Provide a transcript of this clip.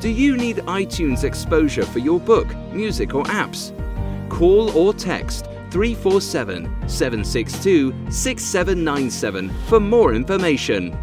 Do you need iTunes exposure for your book, music, or apps? Call or text 347 762 6797 for more information.